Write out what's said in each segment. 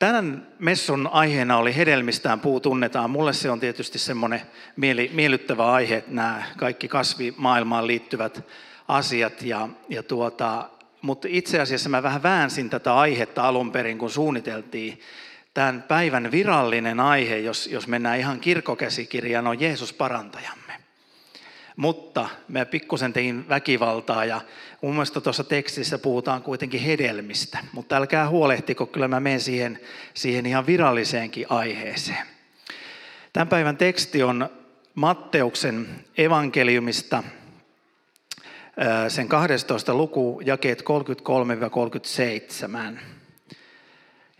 Tänään messun aiheena oli hedelmistään puu tunnetaan. Mulle se on tietysti semmoinen mieli, miellyttävä aihe, että nämä kaikki kasvimaailmaan liittyvät asiat. Ja, ja tuota, mutta itse asiassa mä vähän väänsin tätä aihetta alun perin, kun suunniteltiin. Tämän päivän virallinen aihe, jos, jos mennään ihan kirkokäsikirjaan, on Jeesus parantajamme mutta mä pikkusen tein väkivaltaa ja mun mielestä tuossa tekstissä puhutaan kuitenkin hedelmistä, mutta älkää huolehtiko, kyllä mä menen siihen, siihen ihan viralliseenkin aiheeseen. Tämän päivän teksti on Matteuksen evankeliumista, sen 12 luku, jakeet 33-37.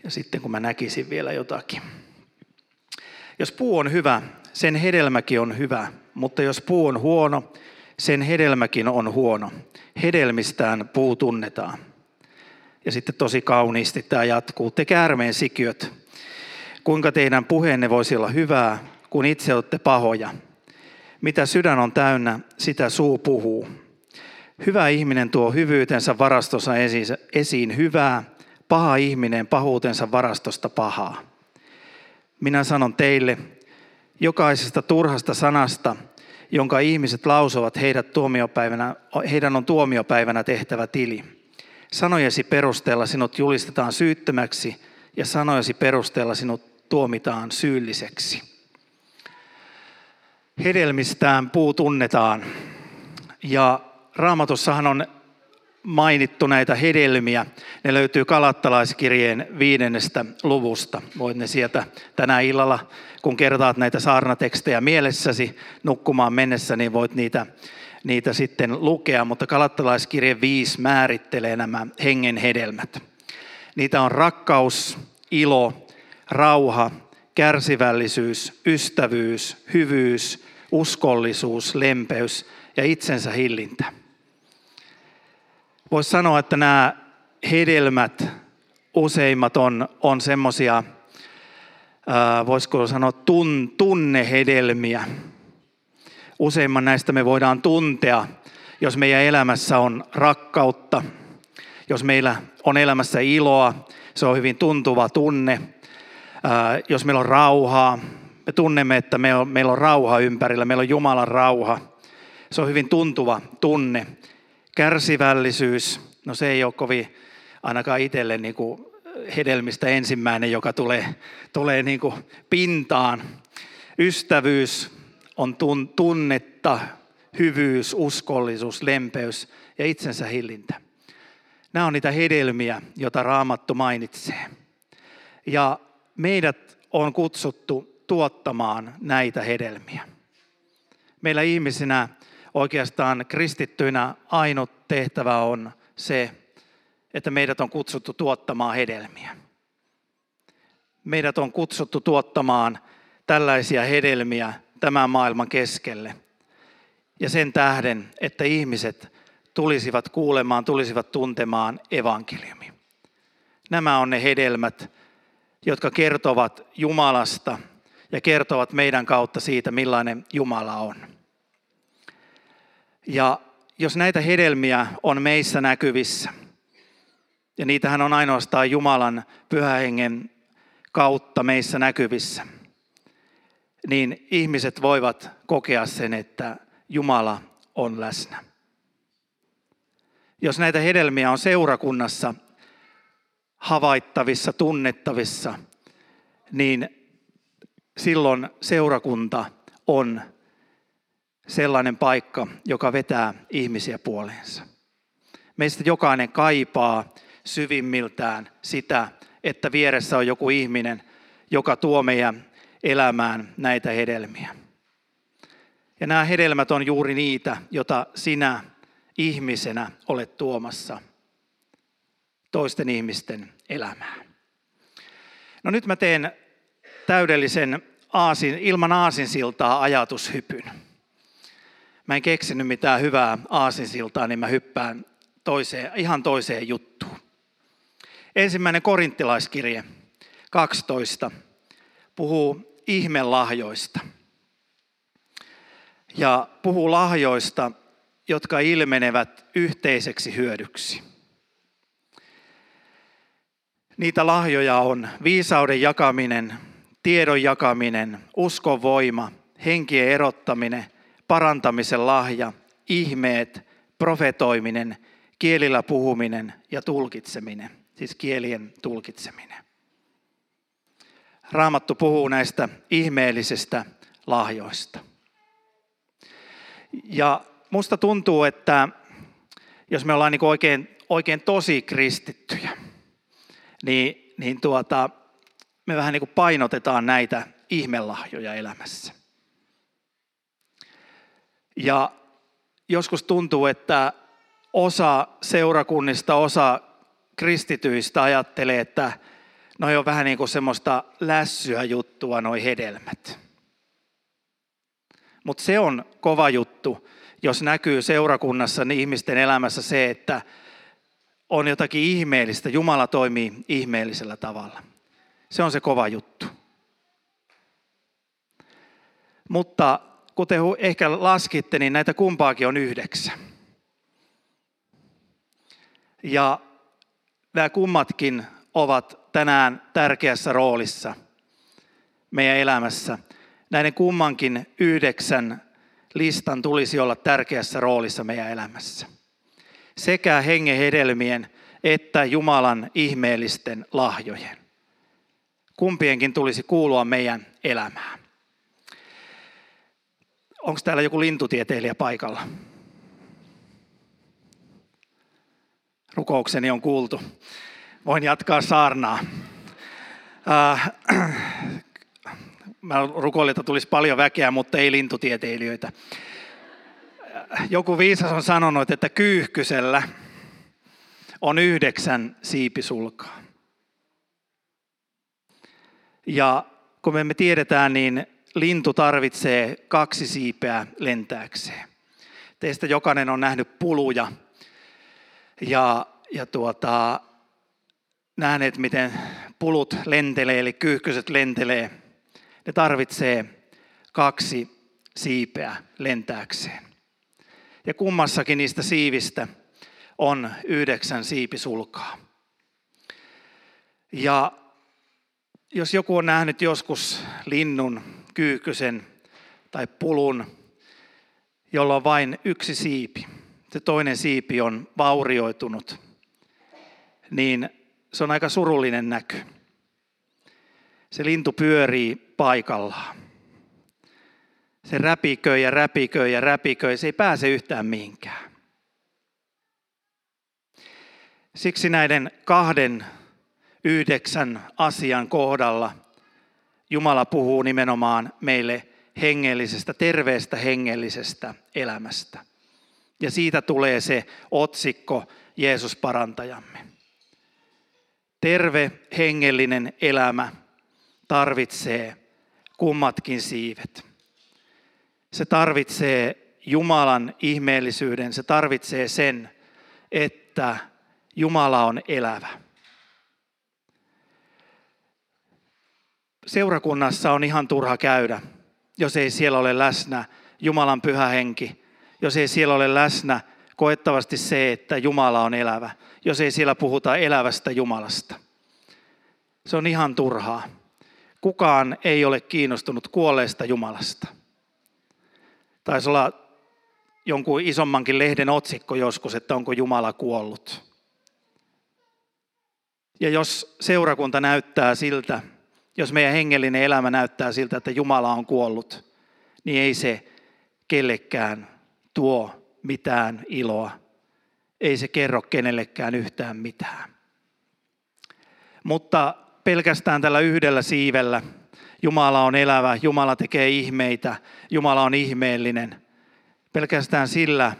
Ja sitten kun mä näkisin vielä jotakin. Jos puu on hyvä, sen hedelmäkin on hyvä, mutta jos puu on huono, sen hedelmäkin on huono. Hedelmistään puu tunnetaan. Ja sitten tosi kauniisti tämä jatkuu. Te käärmeen sikiöt, kuinka teidän puheenne voisi olla hyvää, kun itse olette pahoja. Mitä sydän on täynnä, sitä suu puhuu. Hyvä ihminen tuo hyvyytensä varastossa esiin hyvää, paha ihminen pahuutensa varastosta pahaa. Minä sanon teille, jokaisesta turhasta sanasta, jonka ihmiset lausuvat, heidät tuomiopäivänä, heidän on tuomiopäivänä tehtävä tili. Sanojesi perusteella sinut julistetaan syyttömäksi ja sanojesi perusteella sinut tuomitaan syylliseksi. Hedelmistään puu tunnetaan. Ja raamatussahan on mainittu näitä hedelmiä. Ne löytyy kalattalaiskirjeen viidennestä luvusta. Voit ne sieltä tänä illalla, kun kertaat näitä saarnatekstejä mielessäsi nukkumaan mennessä, niin voit niitä, niitä sitten lukea. Mutta kalattalaiskirje 5 määrittelee nämä hengen hedelmät. Niitä on rakkaus, ilo, rauha, kärsivällisyys, ystävyys, hyvyys, uskollisuus, lempeys ja itsensä hillintä. Voisi sanoa, että nämä hedelmät, useimmat on, on semmoisia, voisiko sanoa tun, tunnehedelmiä. Useimman näistä me voidaan tuntea, jos meidän elämässä on rakkautta, jos meillä on elämässä iloa, se on hyvin tuntuva tunne. Jos meillä on rauhaa, me tunnemme, että meillä on rauha ympärillä, meillä on Jumalan rauha. Se on hyvin tuntuva tunne. Kärsivällisyys, no se ei ole kovin ainakaan itselle niin kuin hedelmistä ensimmäinen, joka tulee, tulee niin kuin pintaan. Ystävyys on tunnetta, hyvyys, uskollisuus, lempeys ja itsensä hillintä. Nämä on niitä hedelmiä, joita Raamattu mainitsee. Ja meidät on kutsuttu tuottamaan näitä hedelmiä. Meillä ihmisinä oikeastaan kristittyinä ainut tehtävä on se, että meidät on kutsuttu tuottamaan hedelmiä. Meidät on kutsuttu tuottamaan tällaisia hedelmiä tämän maailman keskelle. Ja sen tähden, että ihmiset tulisivat kuulemaan, tulisivat tuntemaan evankeliumi. Nämä on ne hedelmät, jotka kertovat Jumalasta ja kertovat meidän kautta siitä, millainen Jumala on. Ja jos näitä hedelmiä on meissä näkyvissä, ja niitähän on ainoastaan Jumalan pyhähengen kautta meissä näkyvissä, niin ihmiset voivat kokea sen, että Jumala on läsnä. Jos näitä hedelmiä on seurakunnassa havaittavissa, tunnettavissa, niin silloin seurakunta on sellainen paikka, joka vetää ihmisiä puoleensa. Meistä jokainen kaipaa syvimmiltään sitä, että vieressä on joku ihminen, joka tuo meidän elämään näitä hedelmiä. Ja nämä hedelmät on juuri niitä, jota sinä ihmisenä olet tuomassa toisten ihmisten elämään. No nyt mä teen täydellisen aasin, ilman aasinsiltaa ajatushypyn mä en keksinyt mitään hyvää aasinsiltaa, niin mä hyppään toiseen, ihan toiseen juttuun. Ensimmäinen korinttilaiskirje 12 puhuu ihmelahjoista. Ja puhuu lahjoista, jotka ilmenevät yhteiseksi hyödyksi. Niitä lahjoja on viisauden jakaminen, tiedon jakaminen, uskon voima, henkien erottaminen, parantamisen lahja, ihmeet, profetoiminen, kielillä puhuminen ja tulkitseminen, siis kielien tulkitseminen. Raamattu puhuu näistä ihmeellisistä lahjoista. Ja musta tuntuu, että jos me ollaan niin oikein, oikein tosi kristittyjä, niin, niin tuota, me vähän niin kuin painotetaan näitä ihmelahjoja elämässä. Ja joskus tuntuu, että osa seurakunnista, osa kristityistä ajattelee, että noi on vähän niin kuin semmoista lässyä juttua, noi hedelmät. Mutta se on kova juttu, jos näkyy seurakunnassa niin ihmisten elämässä se, että on jotakin ihmeellistä, Jumala toimii ihmeellisellä tavalla. Se on se kova juttu. Mutta kuten ehkä laskitte, niin näitä kumpaakin on yhdeksän. Ja nämä kummatkin ovat tänään tärkeässä roolissa meidän elämässä. Näiden kummankin yhdeksän listan tulisi olla tärkeässä roolissa meidän elämässä. Sekä hengen hedelmien että Jumalan ihmeellisten lahjojen. Kumpienkin tulisi kuulua meidän elämään. Onko täällä joku lintutieteilijä paikalla? Rukoukseni on kuultu. Voin jatkaa saarnaa. Äh, mä rukoilin, että tulisi paljon väkeä, mutta ei lintutieteilijöitä. Joku viisas on sanonut, että kyyhkysellä on yhdeksän siipisulkaa. Ja kun me tiedetään, niin lintu tarvitsee kaksi siipeä lentääkseen. Teistä jokainen on nähnyt puluja ja, ja tuota, nähneet, miten pulut lentelee, eli kyyhkyset lentelee. Ne tarvitsee kaksi siipeä lentääkseen. Ja kummassakin niistä siivistä on yhdeksän siipisulkaa. Ja jos joku on nähnyt joskus linnun, kyyhkysen tai pulun, jolla on vain yksi siipi, se toinen siipi on vaurioitunut, niin se on aika surullinen näky. Se lintu pyörii paikallaan. Se räpiköi ja räpiköi ja räpiköi, se ei pääse yhtään mihinkään. Siksi näiden kahden yhdeksän asian kohdalla Jumala puhuu nimenomaan meille hengellisestä, terveestä hengellisestä elämästä. Ja siitä tulee se otsikko Jeesus parantajamme. Terve hengellinen elämä tarvitsee kummatkin siivet. Se tarvitsee Jumalan ihmeellisyyden, se tarvitsee sen, että Jumala on elävä. Seurakunnassa on ihan turha käydä, jos ei siellä ole läsnä Jumalan pyhä henki, jos ei siellä ole läsnä koettavasti se, että Jumala on elävä, jos ei siellä puhuta elävästä Jumalasta. Se on ihan turhaa. Kukaan ei ole kiinnostunut kuolleesta Jumalasta. Taisi olla jonkun isommankin lehden otsikko joskus, että onko Jumala kuollut. Ja jos seurakunta näyttää siltä, jos meidän hengellinen elämä näyttää siltä, että Jumala on kuollut, niin ei se kellekään tuo mitään iloa. Ei se kerro kenellekään yhtään mitään. Mutta pelkästään tällä yhdellä siivellä Jumala on elävä, Jumala tekee ihmeitä, Jumala on ihmeellinen. Pelkästään sillä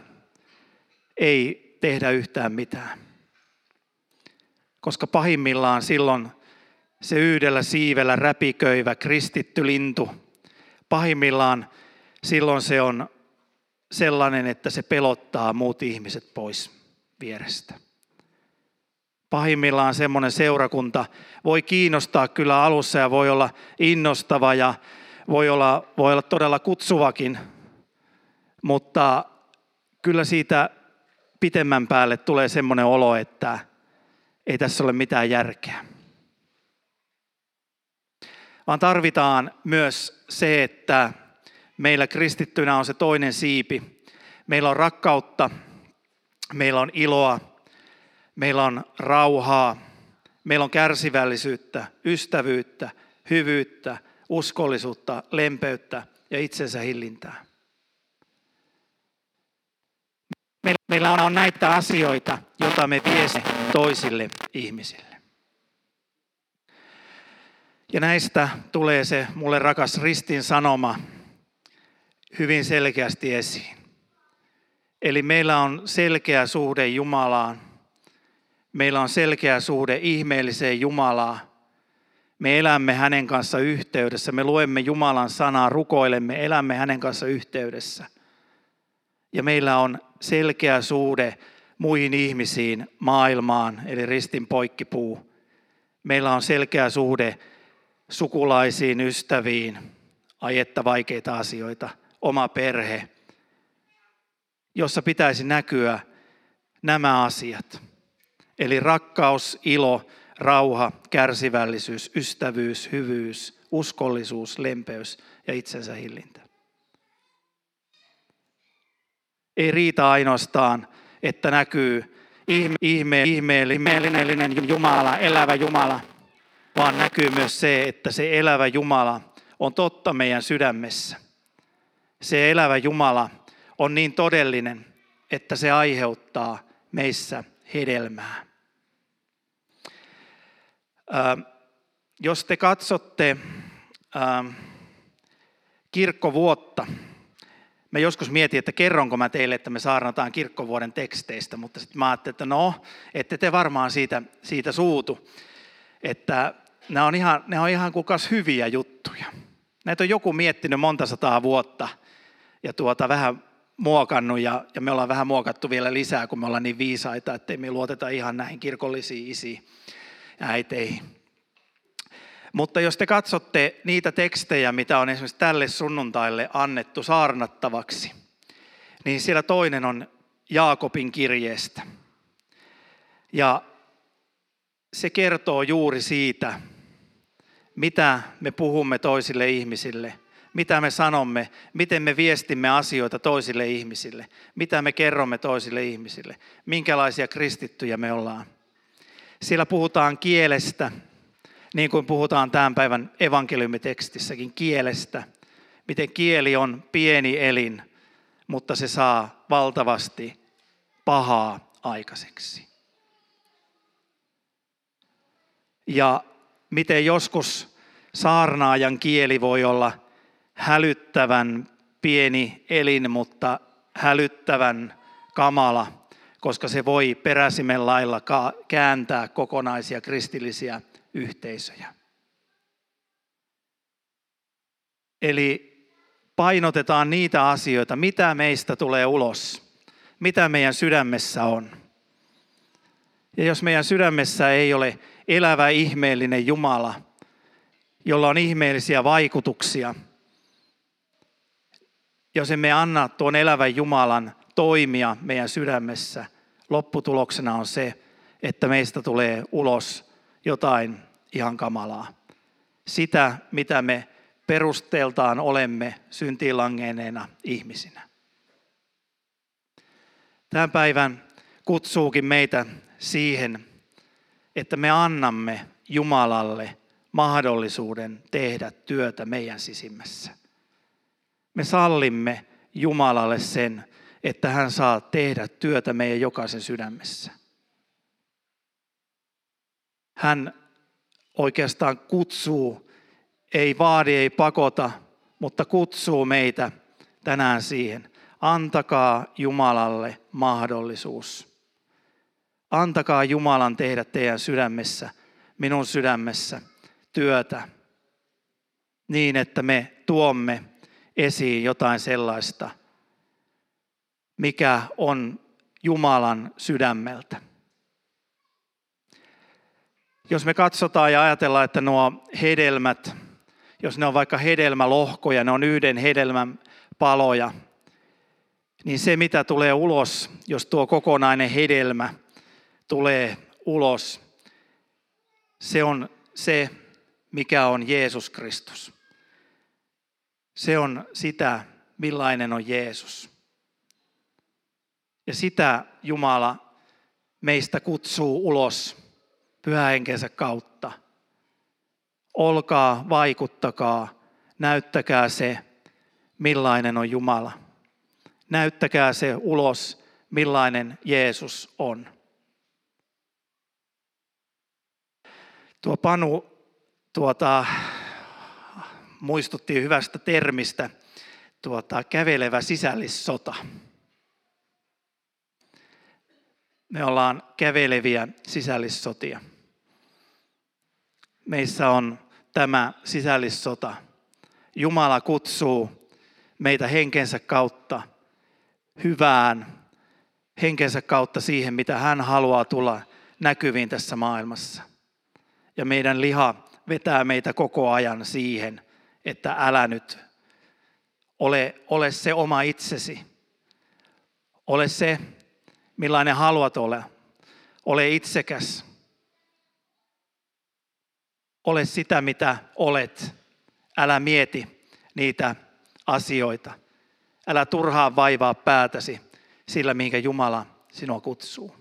ei tehdä yhtään mitään. Koska pahimmillaan silloin se yhdellä siivellä räpiköivä kristitty lintu, pahimmillaan silloin se on sellainen, että se pelottaa muut ihmiset pois vierestä. Pahimmillaan semmoinen seurakunta voi kiinnostaa kyllä alussa ja voi olla innostava ja voi olla, voi olla todella kutsuvakin, mutta kyllä siitä pitemmän päälle tulee semmoinen olo, että ei tässä ole mitään järkeä. Vaan tarvitaan myös se, että meillä kristittynä on se toinen siipi. Meillä on rakkautta, meillä on iloa, meillä on rauhaa, meillä on kärsivällisyyttä, ystävyyttä, hyvyyttä, uskollisuutta, lempeyttä ja itsensä hillintää. Meillä on näitä asioita, joita me viemme toisille ihmisille. Ja näistä tulee se mulle rakas ristin sanoma hyvin selkeästi esiin. Eli meillä on selkeä suhde Jumalaan. Meillä on selkeä suhde ihmeelliseen Jumalaan. Me elämme hänen kanssa yhteydessä. Me luemme Jumalan sanaa, rukoilemme, elämme hänen kanssa yhteydessä. Ja meillä on selkeä suhde muihin ihmisiin, maailmaan, eli ristin poikkipuu. Meillä on selkeä suhde sukulaisiin, ystäviin, ajetta vaikeita asioita, oma perhe, jossa pitäisi näkyä nämä asiat. Eli rakkaus, ilo, rauha, kärsivällisyys, ystävyys, hyvyys, uskollisuus, lempeys ja itsensä hillintä. Ei riitä ainoastaan, että näkyy ihme, ihme, ihmeellinen Jumala, elävä Jumala, vaan näkyy myös se, että se elävä Jumala on totta meidän sydämessä. Se elävä Jumala on niin todellinen, että se aiheuttaa meissä hedelmää. jos te katsotte kirkkovuotta, Mä joskus mietin, että kerronko mä teille, että me saarnataan kirkkovuoden teksteistä, mutta sitten mä ajattelin, että no, ette te varmaan siitä, siitä suutu. Että nämä on ihan, ne on ihan kukas hyviä juttuja. Näitä on joku miettinyt monta sataa vuotta ja tuota vähän muokannut ja, ja me ollaan vähän muokattu vielä lisää, kun me ollaan niin viisaita, että me luoteta ihan näihin kirkollisiin isiin ja äiteihin. Mutta jos te katsotte niitä tekstejä, mitä on esimerkiksi tälle sunnuntaille annettu saarnattavaksi, niin siellä toinen on Jaakobin kirjeestä. Ja se kertoo juuri siitä, mitä me puhumme toisille ihmisille, mitä me sanomme, miten me viestimme asioita toisille ihmisille, mitä me kerromme toisille ihmisille, minkälaisia kristittyjä me ollaan. Siellä puhutaan kielestä, niin kuin puhutaan tämän päivän evankeliumitekstissäkin kielestä, miten kieli on pieni elin, mutta se saa valtavasti pahaa aikaiseksi. Ja miten joskus saarnaajan kieli voi olla hälyttävän pieni elin, mutta hälyttävän kamala, koska se voi peräsimen lailla kääntää kokonaisia kristillisiä yhteisöjä. Eli painotetaan niitä asioita, mitä meistä tulee ulos, mitä meidän sydämessä on. Ja jos meidän sydämessä ei ole elävä ihmeellinen Jumala, jolla on ihmeellisiä vaikutuksia, jos emme anna tuon elävän Jumalan toimia meidän sydämessä, lopputuloksena on se, että meistä tulee ulos jotain ihan kamalaa. Sitä, mitä me perusteeltaan olemme syntiin langeeneena ihmisinä. Tämän päivän kutsuukin meitä siihen, että me annamme Jumalalle mahdollisuuden tehdä työtä meidän sisimmässä. Me sallimme Jumalalle sen, että hän saa tehdä työtä meidän jokaisen sydämessä. Hän oikeastaan kutsuu, ei vaadi, ei pakota, mutta kutsuu meitä tänään siihen. Antakaa Jumalalle mahdollisuus. Antakaa Jumalan tehdä teidän sydämessä, minun sydämessä työtä niin, että me tuomme esiin jotain sellaista, mikä on Jumalan sydämeltä. Jos me katsotaan ja ajatellaan, että nuo hedelmät, jos ne on vaikka hedelmälohkoja, ne on yhden hedelmän paloja, niin se mitä tulee ulos, jos tuo kokonainen hedelmä tulee ulos, se on se, mikä on Jeesus Kristus. Se on sitä, millainen on Jeesus. Ja sitä Jumala meistä kutsuu ulos pyhähenkensä kautta. Olkaa, vaikuttakaa, näyttäkää se, millainen on Jumala. Näyttäkää se ulos, millainen Jeesus on. Tuo Panu tuota, muistutti hyvästä termistä, tuota, kävelevä sisällissota. Me ollaan käveleviä sisällissotia. Meissä on tämä sisällissota. Jumala kutsuu meitä henkensä kautta hyvään, henkensä kautta siihen, mitä hän haluaa tulla näkyviin tässä maailmassa. Ja meidän liha vetää meitä koko ajan siihen, että älä nyt ole, ole se oma itsesi. Ole se, millainen haluat olla. Ole itsekäs. Ole sitä, mitä olet. Älä mieti niitä asioita. Älä turhaan vaivaa päätäsi sillä, minkä Jumala sinua kutsuu.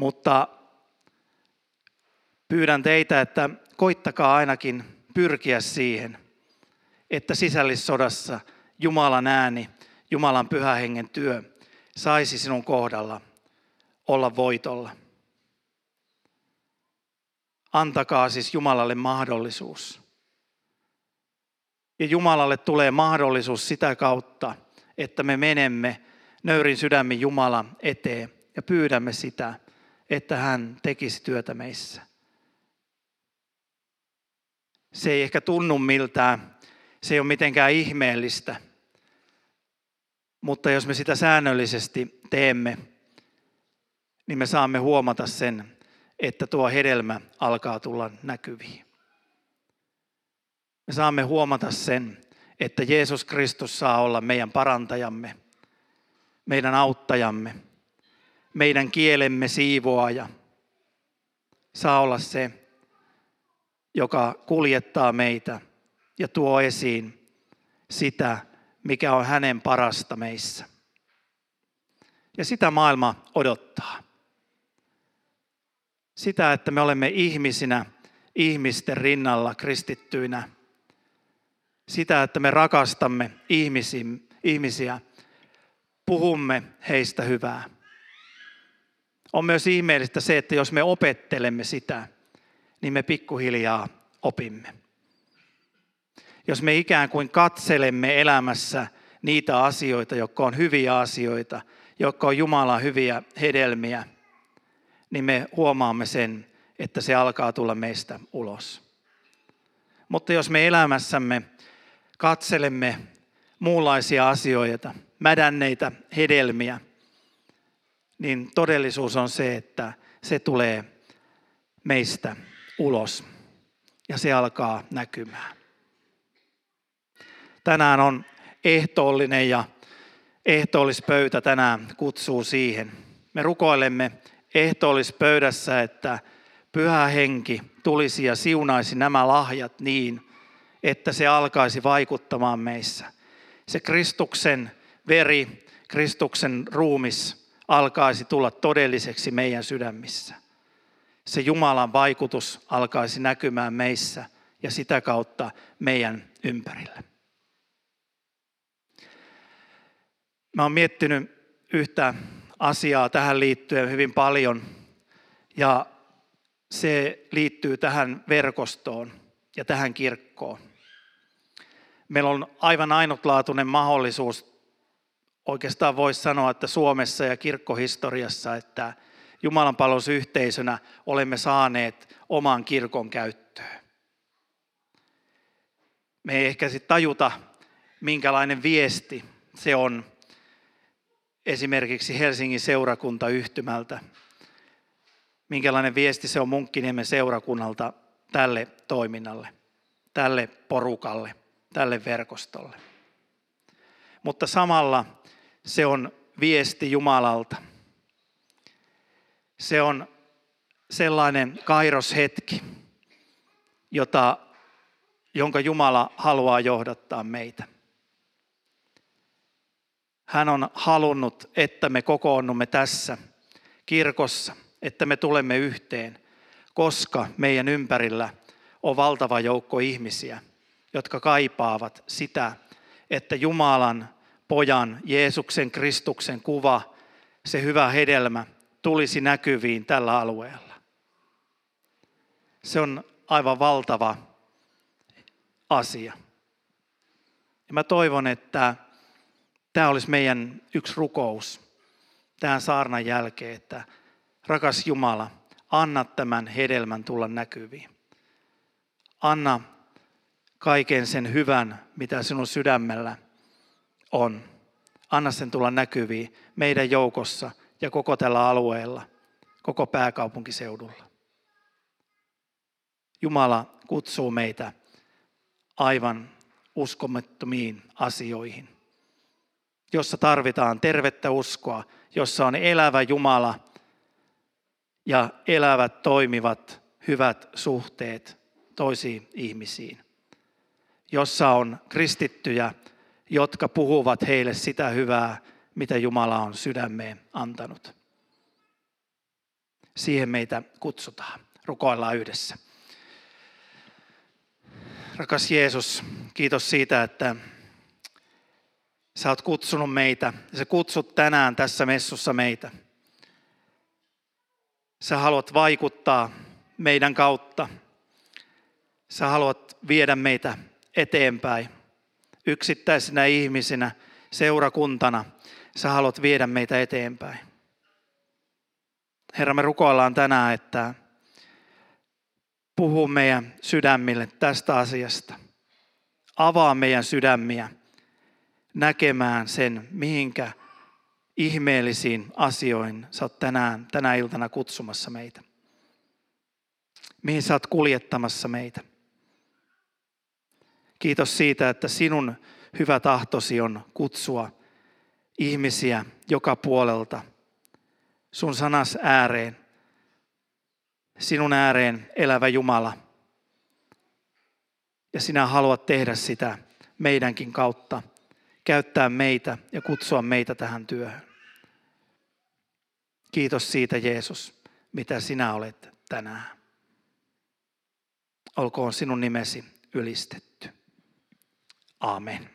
Mutta pyydän teitä, että koittakaa ainakin pyrkiä siihen, että sisällissodassa Jumalan ääni, Jumalan pyhähengen työ saisi sinun kohdalla olla voitolla. Antakaa siis Jumalalle mahdollisuus. Ja Jumalalle tulee mahdollisuus sitä kautta, että me menemme nöyrin sydämin Jumala eteen ja pyydämme sitä, että hän tekisi työtä meissä. Se ei ehkä tunnu miltään, se ei ole mitenkään ihmeellistä, mutta jos me sitä säännöllisesti teemme, niin me saamme huomata sen, että tuo hedelmä alkaa tulla näkyviin. Me saamme huomata sen, että Jeesus Kristus saa olla meidän parantajamme, meidän auttajamme, meidän kielemme siivoaja. Saa olla se, joka kuljettaa meitä ja tuo esiin sitä, mikä on hänen parasta meissä. Ja sitä maailma odottaa. Sitä, että me olemme ihmisinä, ihmisten rinnalla kristittyinä. Sitä, että me rakastamme ihmisiä, puhumme heistä hyvää. On myös ihmeellistä se, että jos me opettelemme sitä, niin me pikkuhiljaa opimme. Jos me ikään kuin katselemme elämässä niitä asioita, jotka on hyviä asioita, jotka on Jumalan hyviä hedelmiä, niin me huomaamme sen, että se alkaa tulla meistä ulos. Mutta jos me elämässämme katselemme muunlaisia asioita, mädänneitä hedelmiä, niin todellisuus on se, että se tulee meistä ulos ja se alkaa näkymään. Tänään on ehtoollinen ja ehtoollispöytä tänään kutsuu siihen. Me rukoilemme ehtoollispöydässä, että pyhä henki tulisi ja siunaisi nämä lahjat niin, että se alkaisi vaikuttamaan meissä. Se Kristuksen veri, Kristuksen ruumis alkaisi tulla todelliseksi meidän sydämissä se Jumalan vaikutus alkaisi näkymään meissä ja sitä kautta meidän ympärille. Mä oon miettinyt yhtä asiaa tähän liittyen hyvin paljon ja se liittyy tähän verkostoon ja tähän kirkkoon. Meillä on aivan ainutlaatuinen mahdollisuus, oikeastaan voisi sanoa, että Suomessa ja kirkkohistoriassa, että Jumalan yhteisönä olemme saaneet oman kirkon käyttöön. Me ei ehkä sitten tajuta, minkälainen viesti se on esimerkiksi Helsingin seurakuntayhtymältä. Minkälainen viesti se on Munkkiniemen seurakunnalta tälle toiminnalle, tälle porukalle, tälle verkostolle. Mutta samalla se on viesti Jumalalta – se on sellainen kairoshetki, jota, jonka Jumala haluaa johdattaa meitä. Hän on halunnut, että me kokoonnumme tässä kirkossa, että me tulemme yhteen, koska meidän ympärillä on valtava joukko ihmisiä, jotka kaipaavat sitä, että Jumalan pojan, Jeesuksen Kristuksen kuva, se hyvä hedelmä, tulisi näkyviin tällä alueella. Se on aivan valtava asia. Ja mä toivon, että tämä olisi meidän yksi rukous tähän saarnan jälkeen, että rakas Jumala, anna tämän hedelmän tulla näkyviin. Anna kaiken sen hyvän, mitä sinun sydämellä on. Anna sen tulla näkyviin meidän joukossa ja koko tällä alueella, koko pääkaupunkiseudulla. Jumala kutsuu meitä aivan uskomattomiin asioihin, jossa tarvitaan tervettä uskoa, jossa on elävä Jumala ja elävät, toimivat, hyvät suhteet toisiin ihmisiin, jossa on kristittyjä, jotka puhuvat heille sitä hyvää, mitä Jumala on sydämeen antanut. Siihen meitä kutsutaan. Rukoillaan yhdessä. Rakas Jeesus, kiitos siitä, että sä oot kutsunut meitä ja sä kutsut tänään tässä messussa meitä. Sä haluat vaikuttaa meidän kautta. Sä haluat viedä meitä eteenpäin yksittäisinä ihmisinä, seurakuntana. Sä haluat viedä meitä eteenpäin. Herra, me rukoillaan tänään, että puhu meidän sydämille tästä asiasta. Avaa meidän sydämiä näkemään sen, mihinkä ihmeellisiin asioihin sä oot tänään, tänä iltana kutsumassa meitä. Mihin sä oot kuljettamassa meitä. Kiitos siitä, että sinun hyvä tahtosi on kutsua ihmisiä joka puolelta sun sanas ääreen. Sinun ääreen elävä Jumala. Ja sinä haluat tehdä sitä meidänkin kautta, käyttää meitä ja kutsua meitä tähän työhön. Kiitos siitä Jeesus, mitä sinä olet tänään. Olkoon sinun nimesi ylistetty. Amen.